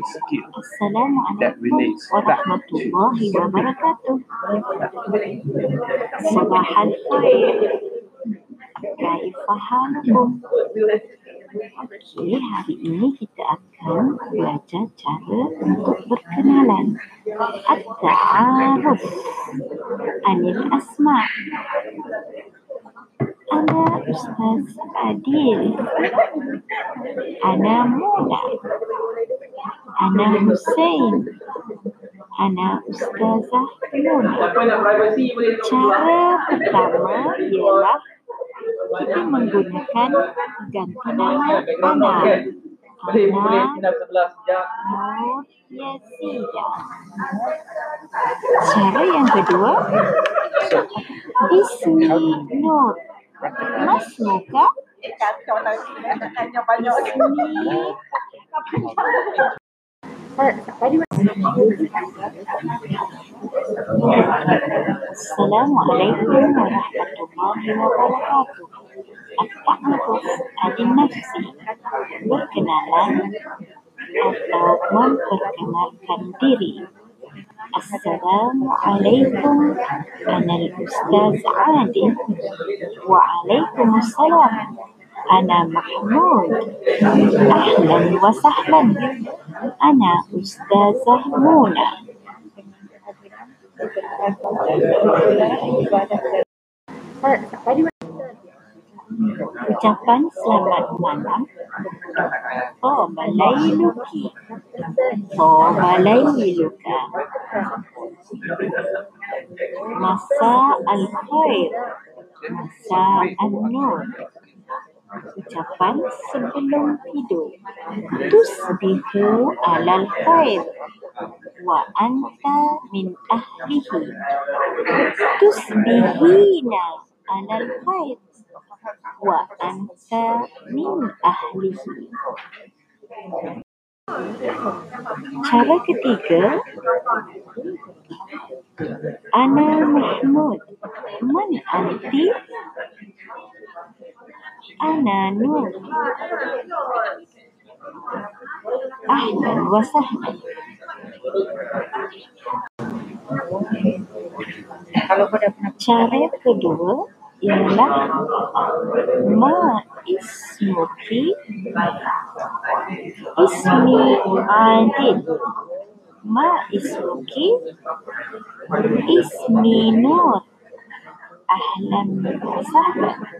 Assalamualaikum warahmatullahi wabarakatuh. Sabah al-khair. Kaifa halukum? Okey, hari ini kita akan belajar cara untuk berkenalan. At-ta'aruf. Anil asma. Ana Ustaz Adil. Ana Muna. Ana Hussein. Ana Ustazah Muna. Cara pertama ialah kita menggunakan ganti nama Ana. Ana Yazidah. Cara yang kedua, Ismi Nur. Mas muka Assalamualaikum warahmatullahi wabarakatuh. At-ta'aruf adin-nafsi. Berkenalan atau memperkenalkan diri. Assalamualaikum Ana Ustaz Adil Waalaikumsalam Ana Mahmud Ahlan wa sahlan Ana Ustazah Muna Ucapan selamat malam. Oh malailuki. Oh malailuka. Masa al-khair. Masa al-nur Ucapan sebelum tidur Tusbihu alal khair Wa anta min ahlihi Tusbihina alal khair Wa anta min ahlihi Cara ketiga Ana Mahmud Man anti? Nur. Ahlan wa sahlan. Cara kedua ialah Ma ismuki Ismi Adil. Ma ismuki Ismi Nur. Ahlan wa sahlan